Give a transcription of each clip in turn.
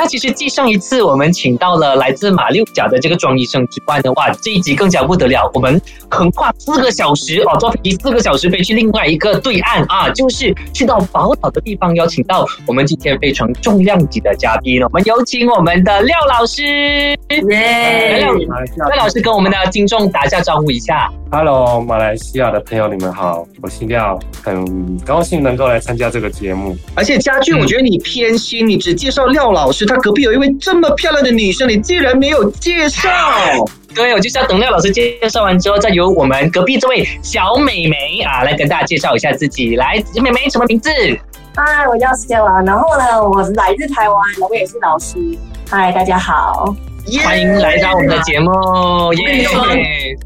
那其实继上一次我们请到了来自马六甲的这个庄医生之外的话，这一集更加不得了，我们横跨四个小时哦，坐飞机四个小时飞去另外一个对岸啊，就是去到宝岛的地方，邀请到我们今天非常重量级的嘉宾，我们有请我们的廖老师，耶！廖廖老师跟我们的听众打一下招呼一下。Hello，马来西亚的朋友，你们好，我姓廖，很高兴能够来参加这个节目。而且家俊，我觉得你偏心，你只介绍廖老师，他隔壁有一位这么漂亮的女生，你竟然没有介绍。对，我就是要等廖老师介绍完之后，再由我们隔壁这位小美眉啊来跟大家介绍一下自己。来，美眉什么名字？嗨，我叫 Stella，然后呢，我是来自台湾，我也是老师。嗨，大家好。欢迎来到我们的节目，耶！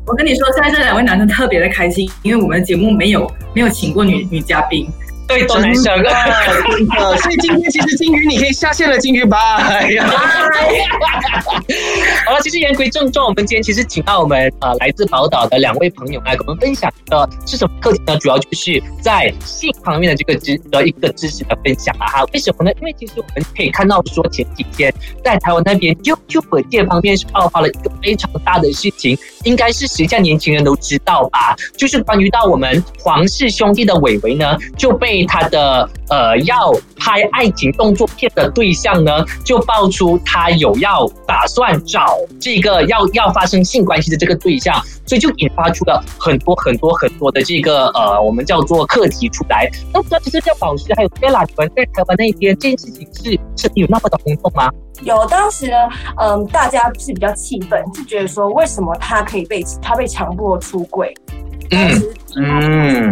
我跟你说，现在这两位男生特别的开心，因为我们的节目没有没有请过女女嘉宾。对，都男生真的，真的。所以今天其实金鱼你可以下线了，金鱼吧。哎呀，好了，其实言归正传，我们今天其实请到我们呃来自宝岛的两位朋友来跟我们分享的是什么课题呢？主要就是在性方面的这个知的一个知识的分享啊哈。为什么呢？因为其实我们可以看到说前几天在台湾那边 YouTube 界方面是爆发了一个非常大的事情，应该是时下年轻人都知道吧？就是关于到我们黄氏兄弟的伟伟呢，就被他的呃要拍爱情动作片的对象呢，就爆出他有要打算找这个要要发生性关系的这个对象，所以就引发出了很多很多很多的这个呃我们叫做课题出来。那不知道其实廖老师还有 Bella 你们在台湾那边这件事情是是有那么的轰动吗？有，当时呢，嗯，大家是比较气愤，就觉得说为什么他可以被他被强迫出轨？嗯嗯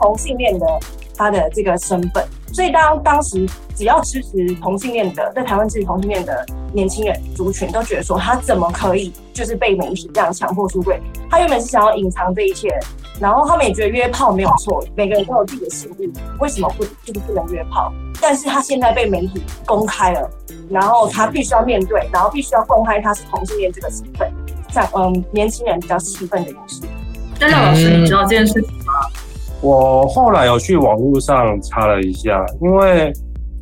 同性恋的他的这个身份，所以当当时只要支持同性恋的，在台湾支持同性恋的年轻人族群都觉得说他怎么可以就是被媒体这样强迫出柜？他原本是想要隐藏这一切，然后他们也觉得约炮没有错，每个人都有自己的性欲，为什么不就是不能约炮？但是他现在被媒体公开了，然后他必须要面对，然后必须要公开他是同性恋这个身份，在嗯年轻人比较气愤的一件事。那廖老师，你知道这件事情？我后来有去网络上查了一下，因为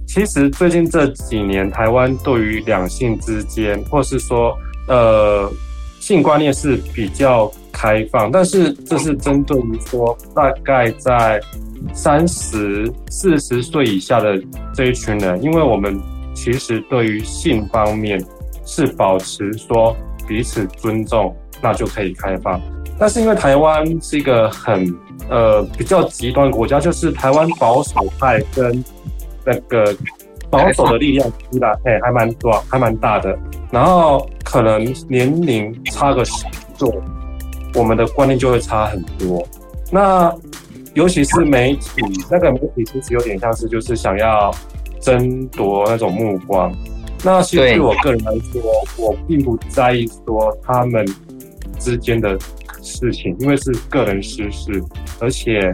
其实最近这几年，台湾对于两性之间，或是说呃性观念是比较开放，但是这是针对于说大概在三十四十岁以下的这一群人，因为我们其实对于性方面是保持说彼此尊重，那就可以开放。但是因为台湾是一个很呃比较极端的国家，就是台湾保守派跟那个保守的力量出来，哎，还蛮多，还蛮大的。然后可能年龄差个十岁，我们的观念就会差很多。那尤其是媒体，那个媒体其实有点像是就是想要争夺那种目光。那其实对我个人来说，我并不在意说他们之间的事情，因为是个人私事，而且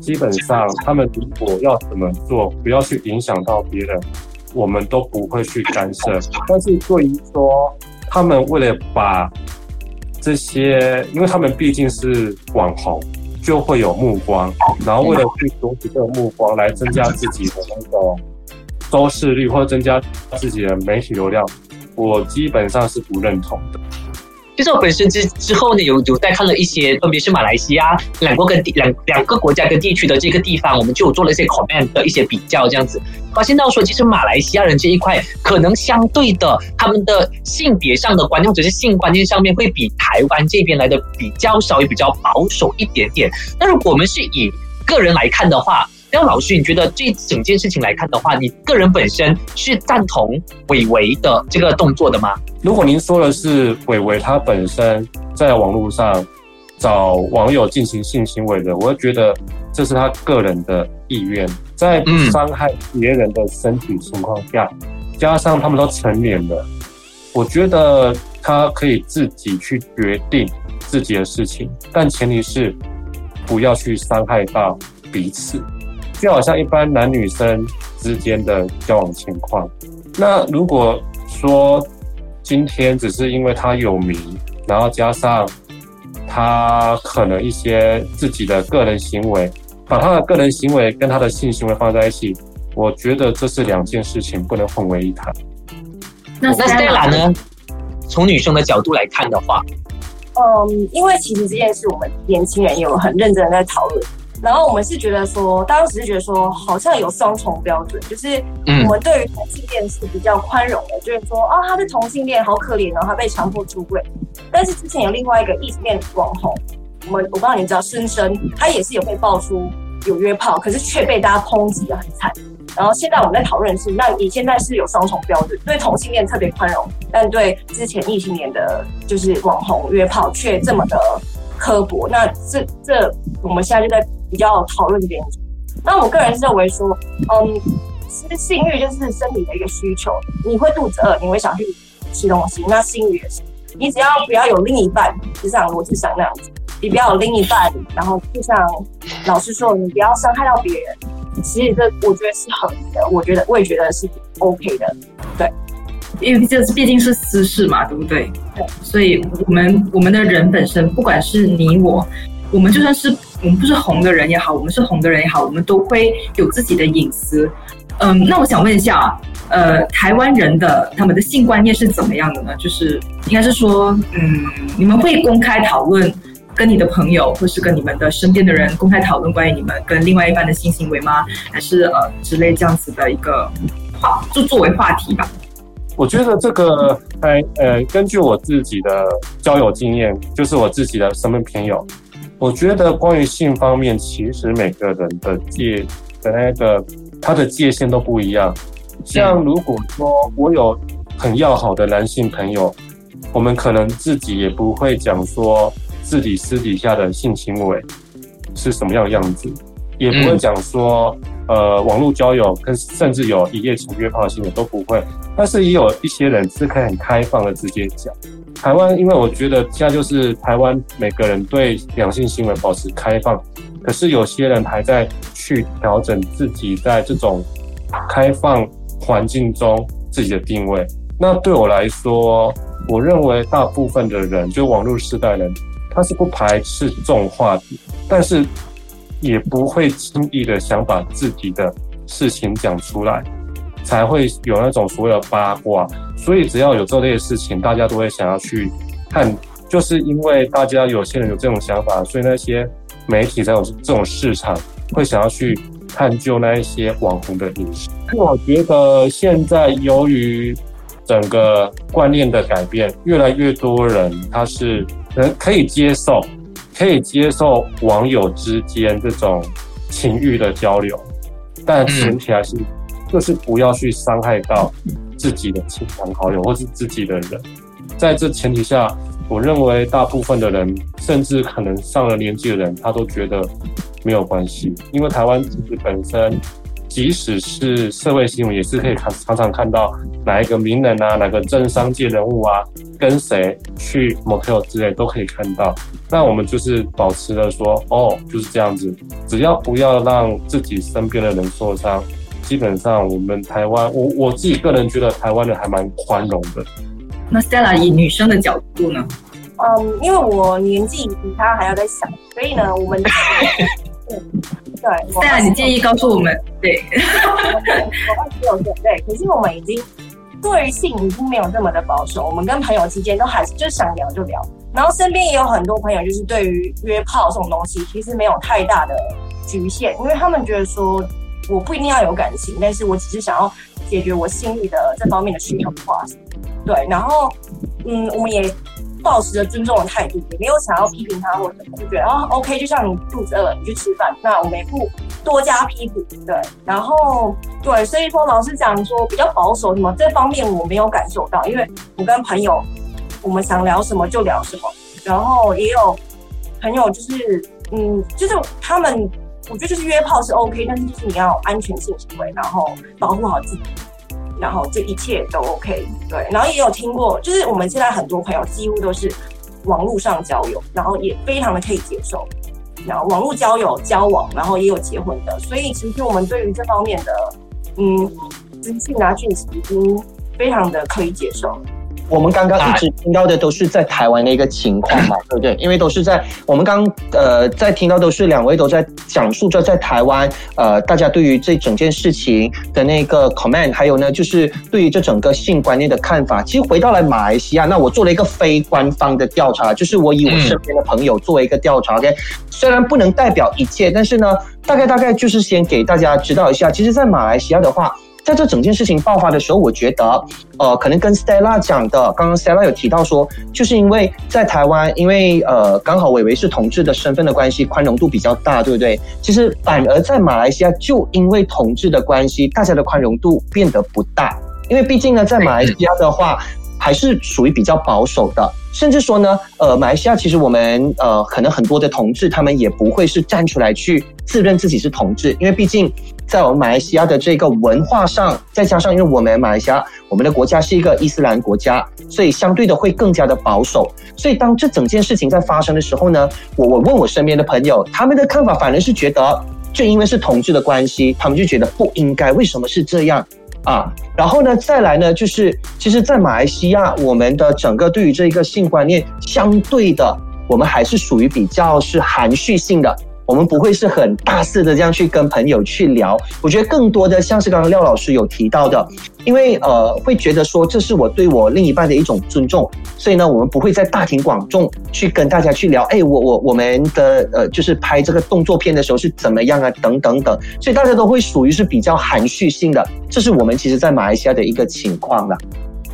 基本上他们如果要怎么做，不要去影响到别人，我们都不会去干涉。但是对于说他们为了把这些，因为他们毕竟是网红，就会有目光，然后为了去夺取这个目光来增加自己的那种收视率，或者增加自己的媒体流量，我基本上是不认同的。就是我本身之之后呢，有有在看了一些，分别是马来西亚两国跟地两两个国家跟地区的这个地方，我们就有做了一些 comment 的一些比较，这样子发现到说，其实马来西亚人这一块可能相对的他们的性别上的观念或者是性观念上面会比台湾这边来的比较稍微比较保守一点点。那如果我们是以个人来看的话，廖老师，你觉得这整件事情来看的话，你个人本身是赞同伟伟的这个动作的吗？如果您说的是伟伟他本身在网络上找网友进行性行为的，我会觉得这是他个人的意愿，在不伤害别人的身体情况下，加上他们都成年了，我觉得他可以自己去决定自己的事情，但前提是不要去伤害到彼此。就好像一般男女生之间的交往情况。那如果说今天只是因为他有名，然后加上他可能一些自己的个人行为，把他的个人行为跟他的性行为放在一起，我觉得这是两件事情，不能混为一谈。那 Stella 呢？从女生的角度来看的话，嗯，因为其实这件事我们年轻人有很认真的在讨论，然后我们是觉得说，当时是觉得说，好像有双重标准，就是我们对于同性恋是比较宽容的，就是说，啊，他是同性恋，好可怜哦，他被强迫出柜。但是之前有另外一个异性恋网红，我们我不知道你知道，深深他也是有被爆出有约炮，可是却被大家抨击的很惨。然后现在我们在讨论是，那你现在是有双重标准，对同性恋特别宽容，但对之前异性恋的，就是网红约炮却这么的刻薄。那这这我们现在就在比较讨论这边。那我个人认为说，嗯，其实性欲就是生理的一个需求，你会肚子饿，你会想去吃东西，那性欲也是。你只要不要有另一半，就像罗志祥那样子，你不要有另一半，然后就像老师说，你不要伤害到别人。其实这我觉得是合理的，我觉得我也觉得是 OK 的，对，因为这毕竟是私事嘛，对不对？对，所以我们我们的人本身，不管是你我，我们就算是我们不是红的人也好，我们是红的人也好，我们都会有自己的隐私。嗯，那我想问一下，呃，台湾人的他们的性观念是怎么样的呢？就是应该是说，嗯，你们会公开讨论？跟你的朋友，或是跟你们的身边的人公开讨论关于你们跟另外一半的性行为吗？还是呃之类这样子的一个话，就作为话题吧。我觉得这个，哎呃，根据我自己的交友经验，就是我自己的身边朋友，我觉得关于性方面，其实每个人的界的那个他的界限都不一样。像如果说我有很要好的男性朋友，我们可能自己也不会讲说。自己私底下的性行为是什么样的样子，也不会讲说，呃，网络交友跟甚至有一夜情约炮的行为都不会。但是也有一些人是可以很开放的直接讲。台湾，因为我觉得现在就是台湾每个人对两性行为保持开放，可是有些人还在去调整自己在这种开放环境中自己的定位。那对我来说，我认为大部分的人，就网络时代人。他是不排斥这种话题，但是也不会轻易的想把自己的事情讲出来，才会有那种所谓的八卦。所以只要有这类事情，大家都会想要去看，就是因为大家有些人有这种想法，所以那些媒体才有这种市场，会想要去探究那一些网红的隐私。我觉得现在由于整个观念的改变，越来越多人他是。能可以接受，可以接受网友之间这种情欲的交流，但前提还是就是不要去伤害到自己的亲朋好友或是自己的人。在这前提下，我认为大部分的人，甚至可能上了年纪的人，他都觉得没有关系，因为台湾其实本身。即使是社会新闻，也是可以看常常看到哪一个名人啊，哪个政商界人物啊，跟谁去某条之类都可以看到。那我们就是保持了说，哦，就是这样子，只要不要让自己身边的人受伤，基本上我们台湾，我我自己个人觉得台湾人还蛮宽容的。那 Stella 以女生的角度呢？嗯，因为我年纪比他还要再小，所以呢，我们。对，对，对啊，你建议告诉我们，对，我二十六岁，对，可是我们已经对性已经没有这么的保守，我们跟朋友之间都还是就想聊就聊，然后身边也有很多朋友，就是对于约炮这种东西，其实没有太大的局限，因为他们觉得说，我不一定要有感情，但是我只是想要解决我心里的这方面的需求的话，对，然后，嗯，我们也。保持着尊重的态度，也没有想要批评他或者什么，就觉得啊，OK，就像你肚子饿了，你去吃饭，那我们也不多加批评，对。然后对，所以说老师讲说比较保守什么这方面我没有感受到，因为我跟朋友我们想聊什么就聊什么，然后也有朋友就是嗯，就是他们我觉得就是约炮是 OK，但是就是你要安全性行为，然后保护好自己。然后这一切都 OK，对，然后也有听过，就是我们现在很多朋友几乎都是网络上交友，然后也非常的可以接受，然后网络交友交往，然后也有结婚的，所以其实我们对于这方面的嗯，资讯啊讯息已经非常的可以接受。我们刚刚一直听到的都是在台湾的一个情况嘛，对不对？因为都是在我们刚呃在听到都是两位都在讲述着在台湾呃大家对于这整件事情的那个 comment，还有呢就是对于这整个性观念的看法。其实回到来马来西亚，那我做了一个非官方的调查，就是我以我身边的朋友作为一个调查，OK，虽然不能代表一切，但是呢大概大概就是先给大家知道一下，其实，在马来西亚的话。在这整件事情爆发的时候，我觉得，呃，可能跟 Stella 讲的，刚刚 Stella 有提到说，就是因为在台湾，因为呃，刚好伟伟是同志的身份的关系，宽容度比较大，对不对？其实反而在马来西亚，就因为同志的关系，大家的宽容度变得不大，因为毕竟呢，在马来西亚的话，还是属于比较保守的。甚至说呢，呃，马来西亚其实我们呃，可能很多的同志他们也不会是站出来去自认自己是同志，因为毕竟在我们马来西亚的这个文化上，再加上因为我们马来西亚我们的国家是一个伊斯兰国家，所以相对的会更加的保守。所以当这整件事情在发生的时候呢，我我问我身边的朋友，他们的看法反而是觉得，就因为是同志的关系，他们就觉得不应该。为什么是这样？啊，然后呢，再来呢，就是其实，在马来西亚，我们的整个对于这一个性观念，相对的，我们还是属于比较是含蓄性的。我们不会是很大肆的这样去跟朋友去聊，我觉得更多的像是刚刚廖老师有提到的，因为呃会觉得说这是我对我另一半的一种尊重，所以呢我们不会在大庭广众去跟大家去聊，哎我我我们的呃就是拍这个动作片的时候是怎么样啊等等等，所以大家都会属于是比较含蓄性的，这是我们其实在马来西亚的一个情况了。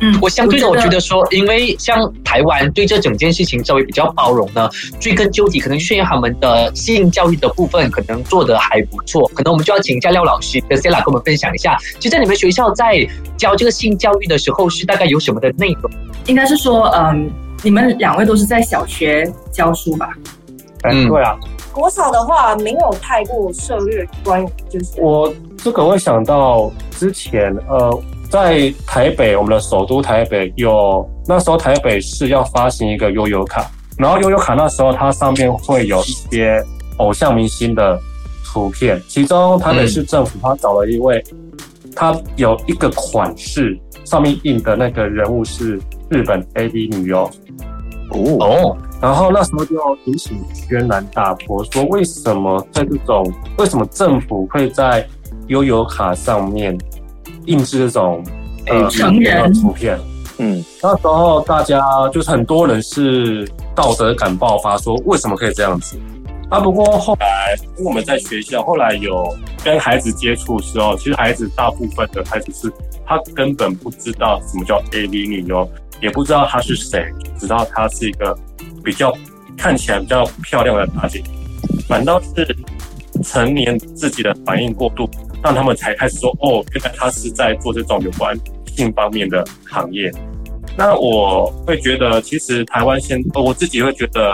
嗯，我相对的，我觉得说，因为像台湾对这整件事情稍微比较包容呢，追根究底，可能就是因为他们的性教育的部分可能做得还不错。可能我们就要请教廖老师跟 Sela 跟我们分享一下，就在你们学校在教这个性教育的时候，是大概有什么的内容？应该是说，嗯，你们两位都是在小学教书吧？嗯，对啊。国小的话，没有太过涉猎关于就是我这个会想到之前，呃。在台北，我们的首都台北有那时候台北市要发行一个悠游卡，然后悠游卡那时候它上面会有一些偶像明星的图片，其中台北市政府他找了一位，他有一个款式上面印的那个人物是日本 A B 女优哦，然后那时候就引起轩然大波，说为什么在这种为什么政府会在悠游卡上面？印制这种呃成人图片，嗯，那时候大家就是很多人是道德感爆发，说为什么可以这样子？啊，不过后来我们在学校后来有跟孩子接触时候，其实孩子大部分的孩子是他根本不知道什么叫 AV 女优，也不知道她是谁，知道她是一个比较看起来比较漂亮的大姐，反倒是成年自己的反应过度。让他们才开始说哦，原来他是在做这种有关性方面的行业。那我会觉得，其实台湾现我自己会觉得，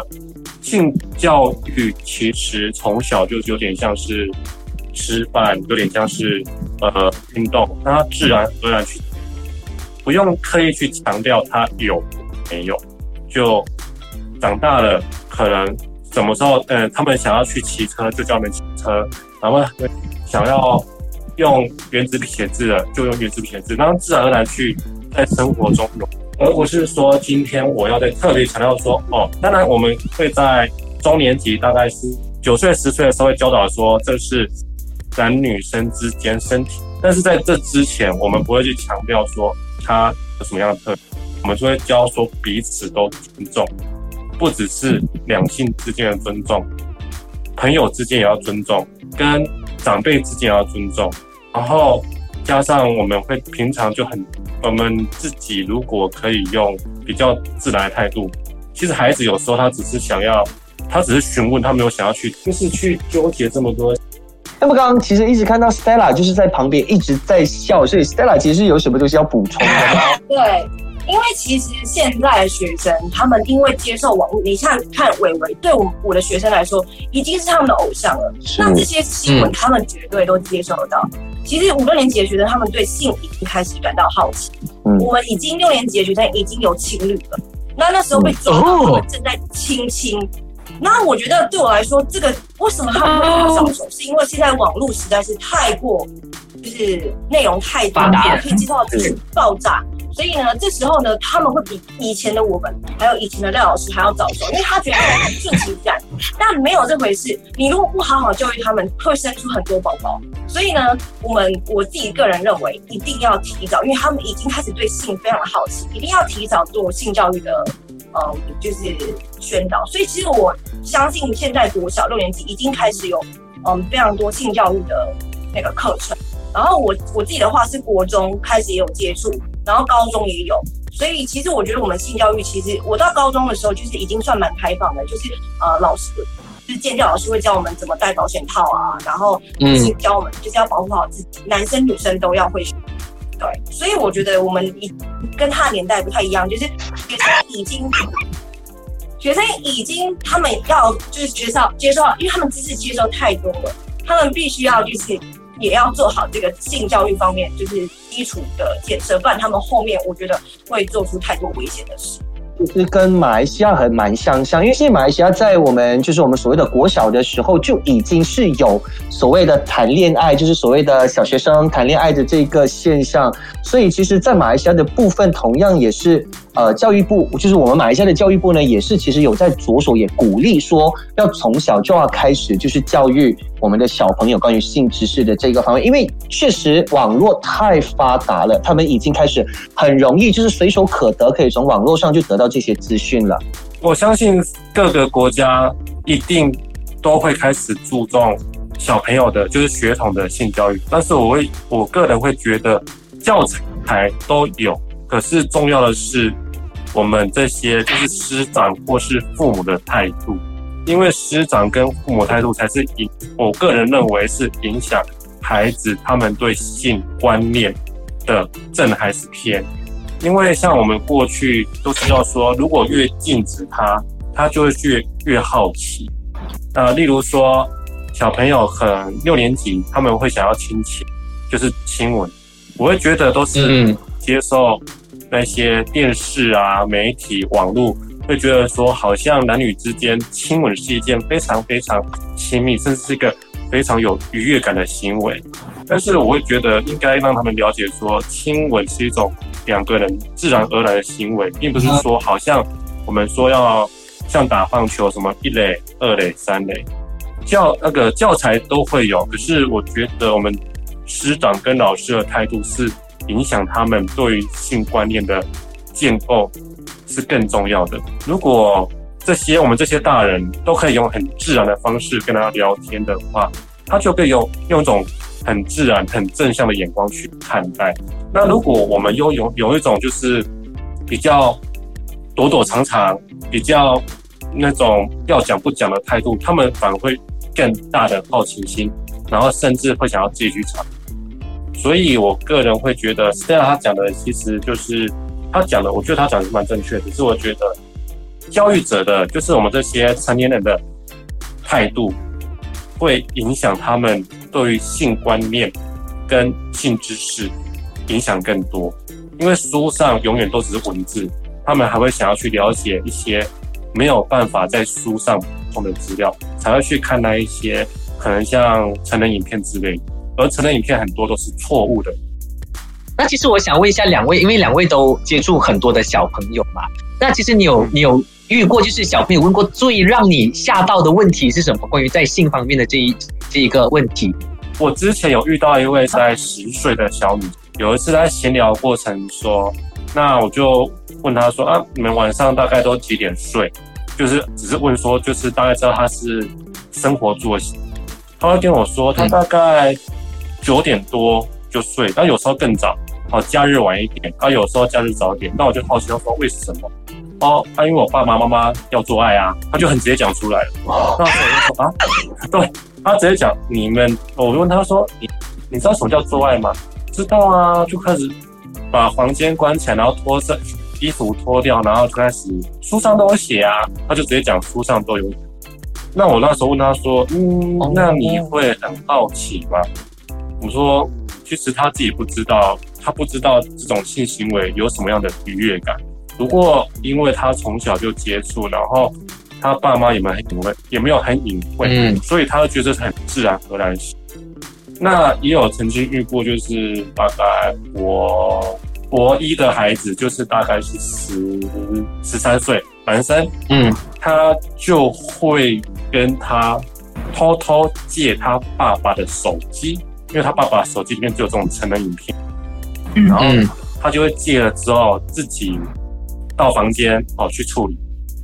性教育其实从小就有点像是吃饭，有点像是呃运动，那他自然而然去，不用刻意去强调他有没有，就长大了可能什么时候嗯，他们想要去骑车就教他们骑车，然后想要。用原子笔写字的就用原子笔写字，然后自然而然去在生活中用。而不是说今天我要在特别强调说，哦，当然我们会在中年级，大概是九岁十岁的时候会教导说，这是男女生之间身体。但是在这之前，我们不会去强调说他有什么样的特点，我们就会教说彼此都尊重，不只是两性之间的尊重，朋友之间也要尊重，跟长辈之间也要尊重。然后加上我们会平常就很，我们自己如果可以用比较自然的态度，其实孩子有时候他只是想要，他只是询问，他没有想要去，就是去纠结这么多。那么刚刚其实一直看到 Stella 就是在旁边一直在笑，所以 Stella 其实有什么东西要补充的吗？对。因为其实现在的学生，他们因为接受网络，你像看伟伟，对我我的学生来说，已经是他们的偶像了。那这些新闻，他们绝对都接受得到。其实五六年级的学生，他们对性已经开始感到好奇。我们已经六年级的学生已经有情侣了。那那时候被抓到，他们正在亲亲。那我觉得对我来说，这个为什么他们会这么上手，是因为现在网络实在是太过就是内容太多发达，可以接受到资讯爆炸。所以呢，这时候呢，他们会比以前的我们，还有以前的廖老师还要早熟，因为他觉得他们顺其自然，但没有这回事。你如果不好好教育他们，会生出很多宝宝。所以呢，我们我自己个人认为，一定要提早，因为他们已经开始对性非常的好奇，一定要提早做性教育的，嗯，就是宣导。所以其实我相信，现在国小六年级已经开始有，嗯，非常多性教育的那个课程。然后我我自己的话是国中开始也有接触。然后高中也有，所以其实我觉得我们性教育，其实我到高中的时候就是已经算蛮开放的，就是呃老师就是建教老师会教我们怎么戴保险套啊，然后嗯教我们就是要保护好自己，男生女生都要会。因为我觉得我们已跟他的年代不太一样，就是学生已经学生已经他们要就是接受接受，因为他们知识接受太多了，他们必须要就是。也要做好这个性教育方面，就是基础的建设，不然他们后面我觉得会做出太多危险的事。就是跟马来西亚很蛮相像，因为现在马来西亚在我们就是我们所谓的国小的时候就已经是有所谓的谈恋爱，就是所谓的小学生谈恋爱的这个现象，所以其实，在马来西亚的部分同样也是。呃，教育部就是我们马来西亚的教育部呢，也是其实有在着手也鼓励说，要从小就要开始就是教育我们的小朋友关于性知识的这个方面，因为确实网络太发达了，他们已经开始很容易就是随手可得，可以从网络上就得到这些资讯了。我相信各个国家一定都会开始注重小朋友的，就是血统的性教育，但是我会我个人会觉得教材都有，可是重要的是。我们这些就是师长或是父母的态度，因为师长跟父母态度才是影，我个人认为是影响孩子他们对性观念的正还是偏。因为像我们过去都知道说，如果越禁止他，他就会越越好奇。呃，例如说小朋友很六年级，他们会想要亲亲，就是亲吻，我会觉得都是接受。那些电视啊、媒体、网络会觉得说，好像男女之间亲吻是一件非常非常亲密，甚至是一个非常有愉悦感的行为。但是我会觉得，应该让他们了解说，亲吻是一种两个人自然而然的行为，并不是说好像我们说要像打棒球什么一垒、二垒、三垒教那个教材都会有。可是我觉得我们师长跟老师的态度是。影响他们对于性观念的建构是更重要的。如果这些我们这些大人都可以用很自然的方式跟他聊天的话，他就可以用用一种很自然、很正向的眼光去看待。那如果我们又有有一种就是比较躲躲藏藏、比较那种要讲不讲的态度，他们反而会更大的好奇心，然后甚至会想要自己去查。所以，我个人会觉得，Stella 他讲的其实就是他讲的，我觉得他讲的蛮正确。只是我觉得，教育者的，就是我们这些成年人的态度，会影响他们对于性观念跟性知识影响更多。因为书上永远都只是文字，他们还会想要去了解一些没有办法在书上通的资料，才会去看那一些可能像成人影片之类。而成人影片很多都是错误的。那其实我想问一下两位，因为两位都接触很多的小朋友嘛，那其实你有你有遇过，就是小朋友问过最让你吓到的问题是什么？关于在性方面的这一这一个问题。我之前有遇到一位在十岁的小女，有一次在闲聊过程说，那我就问她说啊，你们晚上大概都几点睡？就是只是问说，就是大概知道她是生活作息。她会跟我说，她大概。九点多就睡，但有时候更早。好，假日晚一点，啊，有时候假日早一点。那我就好奇，他说为什么？哦，他因为我爸爸妈妈要做爱啊，他就很直接讲出来了。那我就说啊，对，他直接讲你们。我问他说，你你知道什么叫做爱吗？知道啊，就开始把房间关起来，然后脱身衣服脱掉，然后就开始书上都有写啊。他就直接讲书上都有。那我那时候问他说，嗯，那你会很好奇吗？我说，其实他自己不知道，他不知道这种性行为有什么样的愉悦感。不过，因为他从小就接触，然后他爸妈也没很隐晦，也没有很隐晦，嗯，所以他就觉得是很自然而然。那也有曾经遇过，就是大概我国一的孩子，就是大概是十十三岁男生，嗯，他就会跟他偷偷借他爸爸的手机，因为他爸爸手机里面就有这种成人影片，嗯。然后嗯。他就会借了之后自己到房间哦去处理。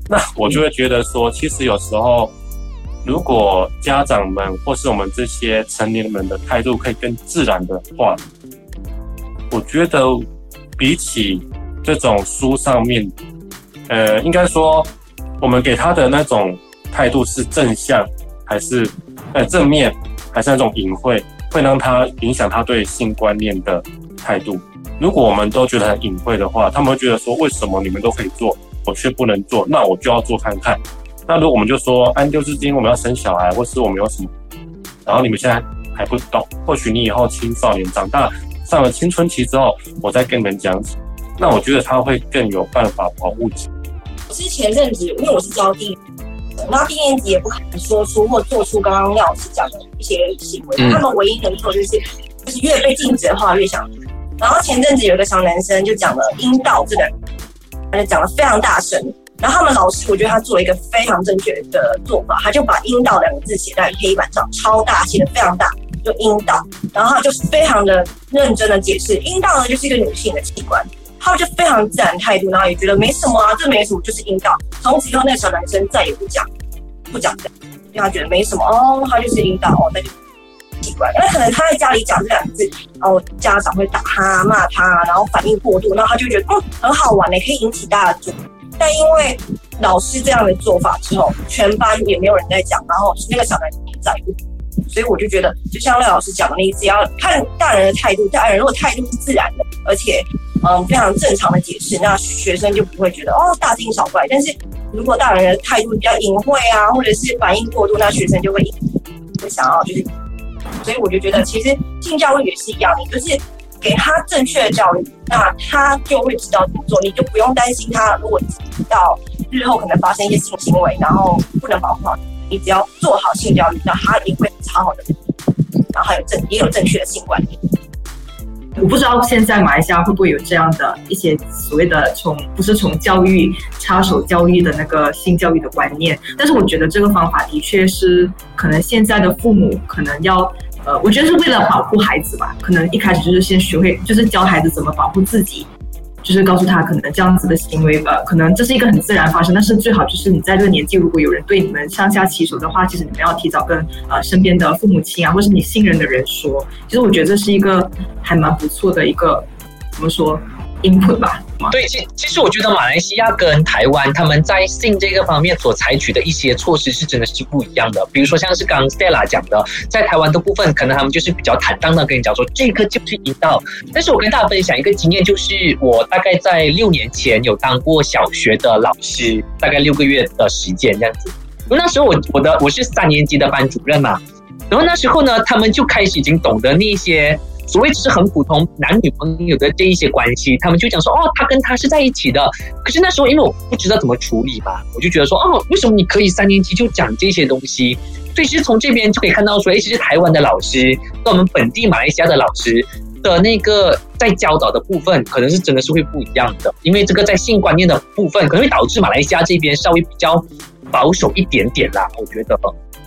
那我就会觉得说，其实有时候如果家长们或是我们这些成年人们的态度可以更自然的话，我觉得比起这种书上面，呃，应该说我们给他的那种态度是正向还是呃正面，还是那种隐晦，会让他影响他对性观念的态度。如果我们都觉得很隐晦的话，他们会觉得说，为什么你们都可以做，我却不能做？那我就要做看看。那如果我们就说，按六至今我们要生小孩，或是我们有什么，然后你们现在还不懂，或许你以后青少年长大上了青春期之后，我再跟你们讲。那我觉得他会更有办法保护自己。之前任职，因为我是教低年级的，然后低年级也不可能说出或做出刚刚廖老师讲的一些行为，嗯他们唯一能做就是就是越被禁止的话越想。然后前阵子有一个小男生就讲了“阴道”这个，他就讲的非常大声。然后他们老师，我觉得他做了一个非常正确的做法，他就把“阴道”两个字写在黑板上，超大，写的非常大，就“阴道”。然后他就非常的认真的解释，阴道呢就是一个女性的器官。他就非常自然态度，然后也觉得没什么啊，这没什么，就是阴道。从此以后，那个小男生再也不讲不讲这个，因为他觉得没什么哦，他就是阴道哦，那就奇怪。那可能他在家里讲这两个字，然后家长会打他、骂他，然后反应过度，然后他就觉得嗯很好玩呢，可以引起大家注意。但因为老师这样的做法之后，全班也没有人在讲，然后那个小男生也在。所以我就觉得，就像廖老师讲的，你只要看大人的态度，大人如果态度是自然的，而且嗯非常正常的解释，那学生就不会觉得哦大惊小怪。但是如果大人的态度比较隐晦啊，或者是反应过度，那学生就会会想要就是，所以我就觉得其实性教育也是一样，你就是给他正确的教育，那他就会知道怎么做，你就不用担心他如果到日后可能发生一些性行为，然后不能保护好，你只要做好性教育，那他也会好好的，然后还有正也有正确的性观念。我不知道现在马来西亚会不会有这样的一些所谓的从不是从教育插手教育的那个性教育的观念，但是我觉得这个方法的确是可能现在的父母可能要呃，我觉得是为了保护孩子吧，可能一开始就是先学会就是教孩子怎么保护自己。就是告诉他，可能这样子的行为，呃，可能这是一个很自然发生，但是最好就是你在这个年纪，如果有人对你们上下其手的话，其实你们要提早跟呃身边的父母亲啊，或是你信任的人说。其实我觉得这是一个还蛮不错的一个怎么说 input 吧。对，其其实我觉得马来西亚跟台湾他们在性这个方面所采取的一些措施是真的是不一样的。比如说像是刚 Stella 讲的，在台湾的部分，可能他们就是比较坦荡的跟你讲说这个就是阴道。但是我跟大家分享一个经验，就是我大概在六年前有当过小学的老师，大概六个月的时间这样子。那时候我我的我是三年级的班主任嘛，然后那时候呢，他们就开始已经懂得那些。所谓只是很普通男女朋友的这一些关系，他们就讲说哦，他跟他是在一起的。可是那时候因为我不知道怎么处理嘛，我就觉得说哦，为什么你可以三年级就讲这些东西？所以其实从这边就可以看到说，哎，其实台湾的老师跟我们本地马来西亚的老师的那个在教导的部分，可能是真的是会不一样的。因为这个在性观念的部分，可能会导致马来西亚这边稍微比较保守一点点啦，我觉得。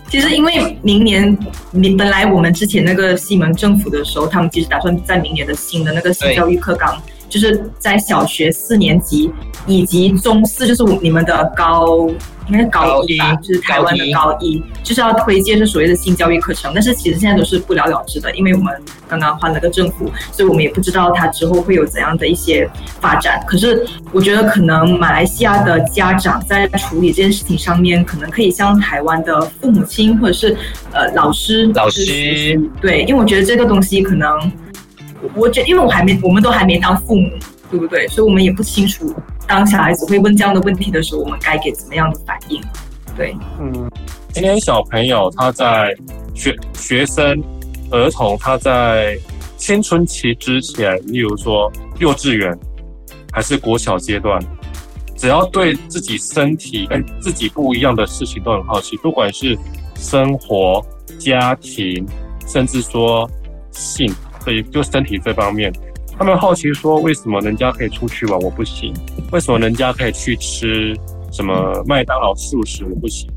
其实，因为明年，你本来我们之前那个西门政府的时候，他们其实打算在明年的新的那个新教育课纲，就是在小学四年级以及中四，就是你们的高，应该是高一吧，就是台湾的高一，就是要推荐是所谓的性教育课程。但是其实现在都是不了了之的，因为我们刚刚换了个政府，所以我们也不知道它之后会有怎样的一些发展。可是我觉得，可能马来西亚的家长在处理这件事情上面，可能可以向台湾的父母亲或者是呃老师老师对，因为我觉得这个东西可能，我觉得因为我还没，我们都还没当父母，对不对？所以我们也不清楚，当小孩子会问这样的问题的时候，我们该给怎么样的反应？对，嗯，今天小朋友他在学学生儿童他在青春期之前，例如说幼稚园还是国小阶段，只要对自己身体跟自己不一样的事情都很好奇，不管是生活、家庭，甚至说性，所以就身体这方面，他们好奇说，为什么人家可以出去玩，我不行？为什么人家可以去吃什么麦当劳素食，不行？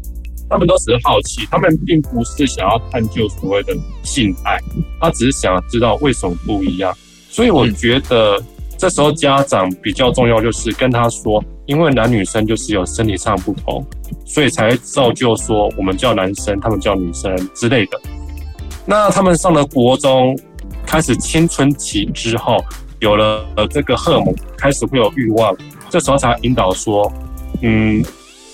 他们都只是好奇，他们并不是想要探究所谓的性爱，他只是想知道为什么不一样。所以我觉得这时候家长比较重要，就是跟他说，因为男女生就是有身体上不同，所以才造就说我们叫男生，他们叫女生之类的。那他们上了国中，开始青春期之后，有了这个荷尔蒙，开始会有欲望，这时候才引导说，嗯。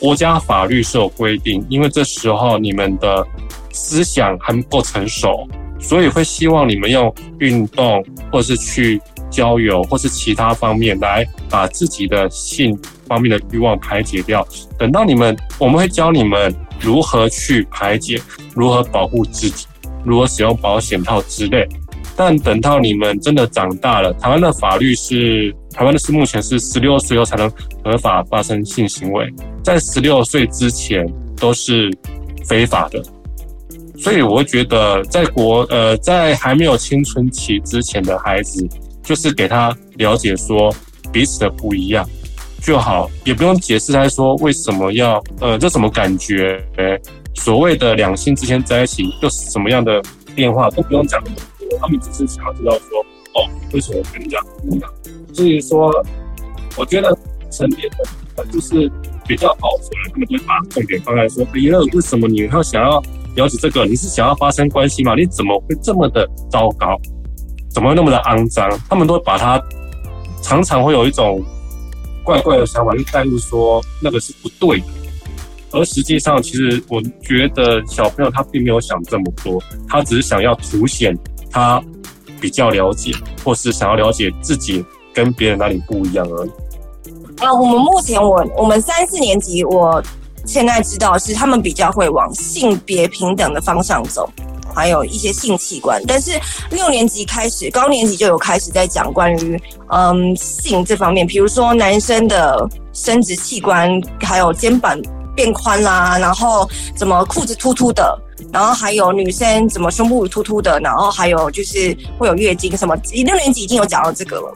国家法律是有规定，因为这时候你们的思想还不够成熟，所以会希望你们用运动，或是去交友，或是其他方面来把自己的性方面的欲望排解掉。等到你们，我们会教你们如何去排解，如何保护自己，如何使用保险套之类。但等到你们真的长大了，台湾的法律是，台湾的是目前是十六岁后才能合法发生性行为，在十六岁之前都是非法的。所以我会觉得，在国呃，在还没有青春期之前的孩子，就是给他了解说彼此的不一样就好，也不用解释他说为什么要呃这什么感觉，所谓的两性之间在一起又是什么样的变化都不用讲。他们只是想要知道说，哦，为什么跟人家不一样？所以说，我觉得成年人就是比较保守的，他们会把重点放在说，哎呀，为什么你要想要了解这个？你是想要发生关系吗？你怎么会这么的糟糕？怎么会那么的肮脏？他们都把它常常会有一种怪怪的想法，就带入说那个是不对的。而实际上，其实我觉得小朋友他并没有想这么多，他只是想要凸显。他比较了解，或是想要了解自己跟别人哪里不一样而已。啊，我们目前我我们三四年级，我现在知道是他们比较会往性别平等的方向走，还有一些性器官。但是六年级开始，高年级就有开始在讲关于嗯性这方面，比如说男生的生殖器官，还有肩膀变宽啦，然后怎么裤子突突的。然后还有女生怎么胸部突突的，然后还有就是会有月经什么，六年级已经有讲到这个了，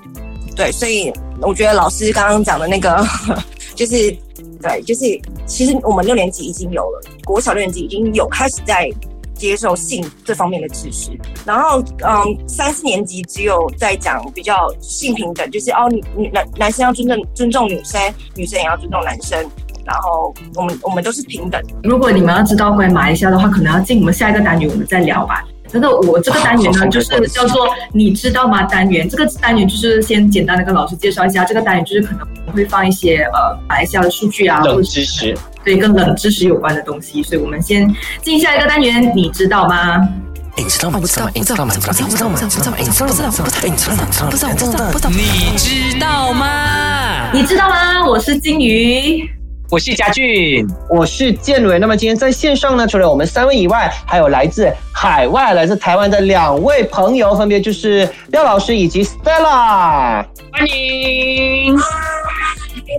对，所以我觉得老师刚刚讲的那个，就是对，就是其实我们六年级已经有了，国小六年级已经有开始在接受性这方面的知识，然后嗯，三四年级只有在讲比较性平等，就是哦，女男男生要尊重尊重女生，女生也要尊重男生。然后我们我们都是平等。如果你们要知道关于马来西亚的话，可能要进我们下一个单元，我们再聊吧。那个我这个单元呢，就是叫做你知道吗单元。这个单元就是先简单的跟老师介绍一下，这个单元就是可能会放一些呃马来西亚的数据啊，冷知识，对，跟冷知识有关的东西。所以我们先进下一个单元，你知道吗？你知道吗？不知道，不知道，不知道，不知道，不知道，不知道，不知道，不知道，不知道，不知道，不知道，不知道，不知道，不知道，你知道吗？你知道吗？我是金鱼。我是嘉俊，我是建伟。那么今天在线上呢，除了我们三位以外，还有来自海外、来自台湾的两位朋友，分别就是廖老师以及 Stella。欢迎，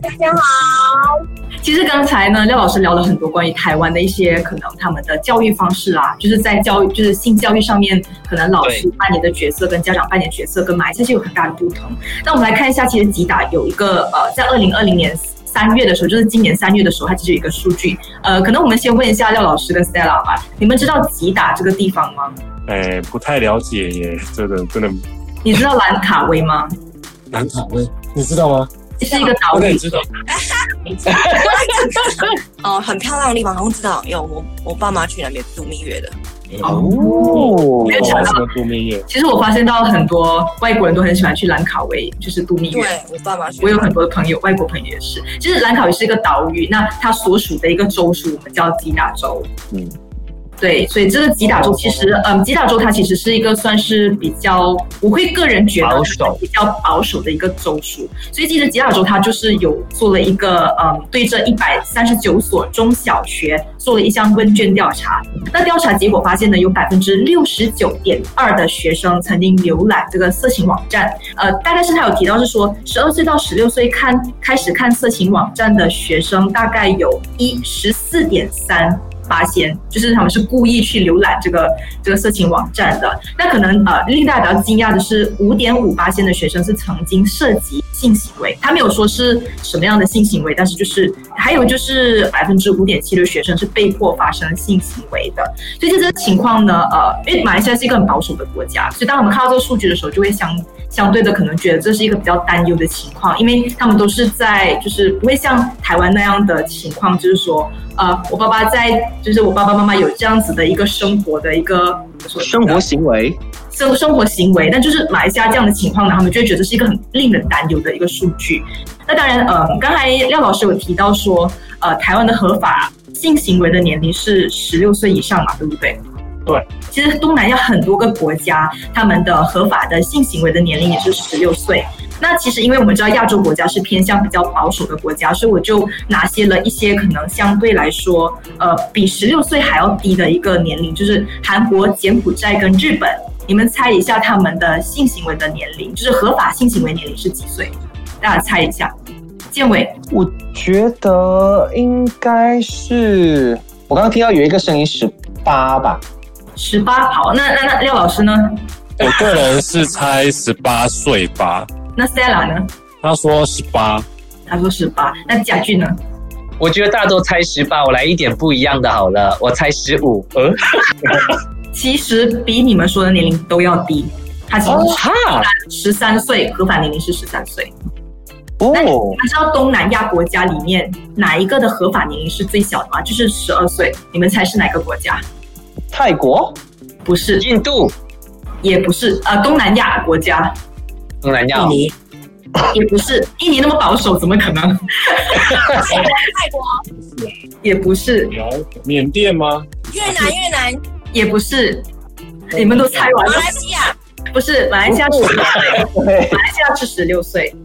大家好。其实刚才呢，廖老师聊了很多关于台湾的一些可能他们的教育方式啊，就是在教育就是性教育上面，可能老师扮演的角色跟家长扮演角色跟马来西亚有很大的不同。那我们来看一下，其实吉打有一个呃，在二零二零年。三月的时候，就是今年三月的时候，它其实有一个数据。呃，可能我们先问一下廖老师跟 Stella 吧，你们知道吉打这个地方吗？哎，不太了解耶，这个真的。你知道兰卡威吗？兰卡威，你知道吗？这是一个岛屿。知道。哦，很漂亮的地方，好像知道。有我，我爸妈去那边度蜜月的。哦，没有想到度蜜月。其实我发现到很多外国人都很喜欢去兰卡威，就是度蜜月。对我爸妈，我有很多的朋友，外国朋友也是。其实兰卡威是一个岛屿，那它所属的一个州属，我们叫吉达州。嗯。对，所以这个吉打州其实，嗯，吉打州它其实是一个算是比较，我会个人觉得比较保守的一个州属。所以其实吉打州它就是有做了一个，嗯，对这一百三十九所中小学做了一项问卷调查。那调查结果发现呢，有百分之六十九点二的学生曾经浏览这个色情网站。呃，大概是他有提到是说，十二岁到十六岁看开始看色情网站的学生，大概有一十四点三。八仙，就是他们是故意去浏览这个这个色情网站的。那可能呃令大家比较惊讶的是，五点五八仙的学生是曾经涉及性行为，他没有说是什么样的性行为，但是就是还有就是百分之五点七的学生是被迫发生性行为的。所以这个情况呢，呃，因为马来西亚是一个很保守的国家，所以当我们看到这个数据的时候，就会相相对的可能觉得这是一个比较担忧的情况，因为他们都是在就是不会像台湾那样的情况，就是说，呃，我爸爸在就是我爸爸妈妈有这样子的一个生活的一个生活行为，生生活行为，但就是马来西亚这样的情况呢，他们就会觉得是一个很令人担忧的一个数据。那当然，呃，刚才廖老师有提到说，呃，台湾的合法性行为的年龄是十六岁以上嘛，对不对？对。其实东南亚很多个国家，他们的合法的性行为的年龄也是十六岁。那其实因为我们知道亚洲国家是偏向比较保守的国家，所以我就拿些了一些可能相对来说，呃，比十六岁还要低的一个年龄，就是韩国、柬埔寨跟日本。你们猜一下他们的性行为的年龄，就是合法性行为年龄是几岁？大家猜一下。建伟，我觉得应该是我刚刚听到有一个声音十八吧。十八，好，那那那廖老师呢？我个人是猜十八岁吧。那 Stella 呢？他说十八，他说十八。那家俊呢？我觉得大家都猜十八，我来一点不一样的好了，我猜十五。呃，其实比你们说的年龄都要低，他其实哈，十三岁，合法年龄是十三岁。哦那你们知道东南亚国家里面哪一个的合法年龄是最小的吗？就是十二岁。你们猜是哪个国家？泰国不是，印度、也不是，呃，东南亚国家东南亚、印尼也不是，印尼那么保守，怎么可能？泰国、也不是，缅甸吗？越南、越南、也不是，你们都猜完了。马，来西亚、不是，马来西亚是十六岁，对。马来西亚是十六岁，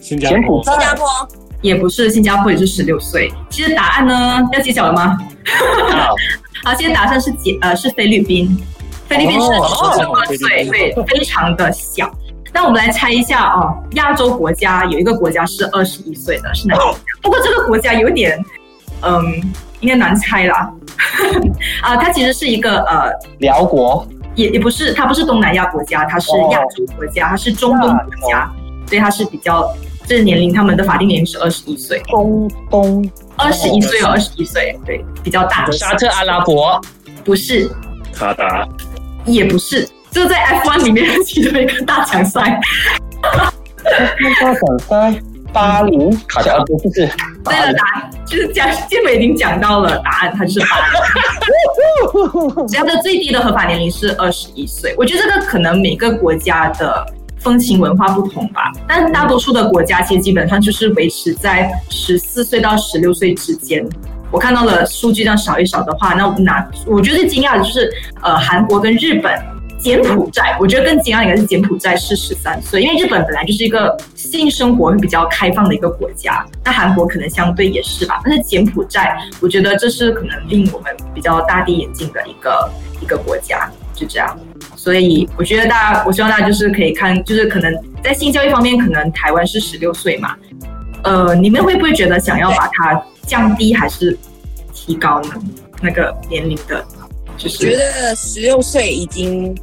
新加坡。新加坡、也不是，新加坡也是十六岁。其实答案呢，要揭晓了吗？好，好，现在答案是解呃是菲律宾，菲律宾是哦十二岁，对，非常的小。那我们来猜一下哦，亚洲国家有一个国家是二十一岁的，是哪个？不过这个国家有点，嗯，应该难猜啦。啊，它其实是一个呃，辽国也也不是，它不是东南亚国家，它是亚洲国家，它是中东国家，所以它是比较这年龄，他们的法定年龄是二十一岁，中东二十一岁哦，二十一岁，对，比较大。沙特阿拉伯、不是，卡达，也不是，这在 F1 里面其中一个大奖赛。大奖赛巴林卡达不是对了，答案就是讲健美已经讲到了答案，它就是巴黎。只要的最低的合法年龄是二十一岁，我觉得这个可能每个国家的风情文化不同吧，但大多数的国家其实基本上就是维持在十四岁到十六岁之间。我看到了数据量少一少的话，那我们拿我觉得最惊讶的就是呃韩国跟日本。柬埔寨，我觉得更惊讶应该是柬埔寨是十三岁，因为日本本来就是一个性生活会比较开放的一个国家，那韩国可能相对也是吧。但是柬埔寨，我觉得这是可能令我们比较大跌眼镜的一个一个国家，就这样。所以我觉得大家，我希望大家就是可以看，就是可能在性教育方面，可能台湾是十六岁嘛，呃，你们会不会觉得想要把它降低还是提高呢？那个年龄的，就是觉得十六岁已经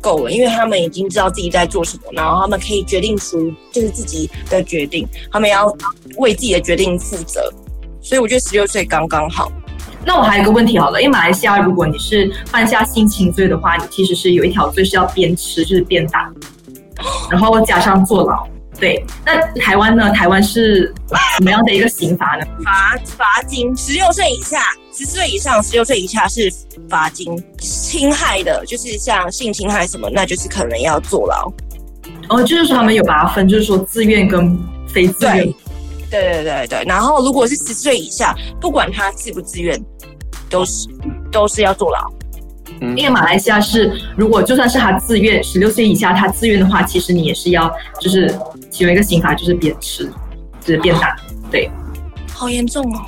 够了，因为他们已经知道自己在做什么，然后他们可以决定出就是自己的决定，他们要为自己的决定负责，所以我觉得十六岁刚刚好。那我还有一个问题好了，因为马来西亚如果你是犯下性侵罪的话，你其实是有一条罪是要鞭笞，就是鞭打，然后加上坐牢。对，那台湾呢？台湾是怎么样的一个刑罚呢？罚罚金，十六岁以下，十岁以上，十六岁以下是罚金。侵害的，就是像性侵害什么，那就是可能要坐牢。哦，就是说他们有把它分，就是说自愿跟非自愿对。对对对对。然后如果是十岁以下，不管他自不自愿，都是都是要坐牢。因为马来西亚是，如果就算是他自愿，十六岁以下他自愿的话，其实你也是要，就是其中一个刑罚就是鞭笞，就是鞭打。对，好严重哦！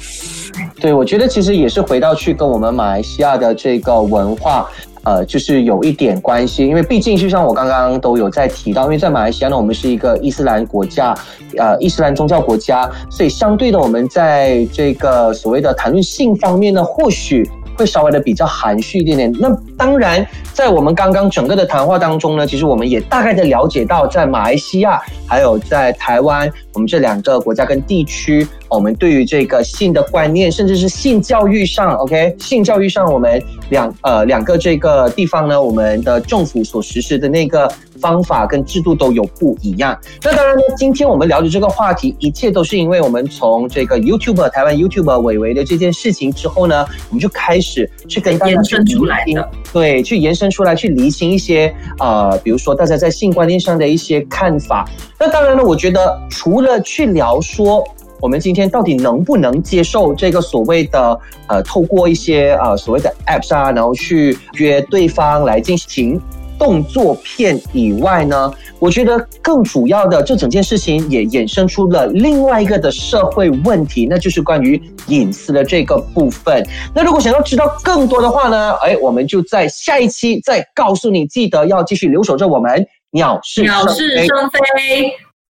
对，我觉得其实也是回到去跟我们马来西亚的这个文化。呃，就是有一点关系，因为毕竟就像我刚刚都有在提到，因为在马来西亚呢，我们是一个伊斯兰国家，呃，伊斯兰宗教国家，所以相对的，我们在这个所谓的谈论性方面呢，或许会稍微的比较含蓄一点点。那当然，在我们刚刚整个的谈话当中呢，其实我们也大概的了解到，在马来西亚还有在台湾，我们这两个国家跟地区，我们对于这个性的观念，甚至是性教育上，OK，性教育上，我们两呃两个这个地方呢，我们的政府所实施的那个方法跟制度都有不一样。那当然呢，今天我们聊的这个话题，一切都是因为我们从这个 YouTube 台湾 YouTube 伟伟的这件事情之后呢，我们就开始去跟大家延伸出来的，对，去延伸出来，去厘清一些呃，比如说大家在性观念上的一些看法。那当然呢，我觉得除了去聊说。我们今天到底能不能接受这个所谓的呃，透过一些呃所谓的 apps 啊，然后去约对方来进行动作片以外呢？我觉得更主要的，这整件事情也衍生出了另外一个的社会问题，那就是关于隐私的这个部分。那如果想要知道更多的话呢？哎，我们就在下一期再告诉你，记得要继续留守着我们鸟是鸟是生非。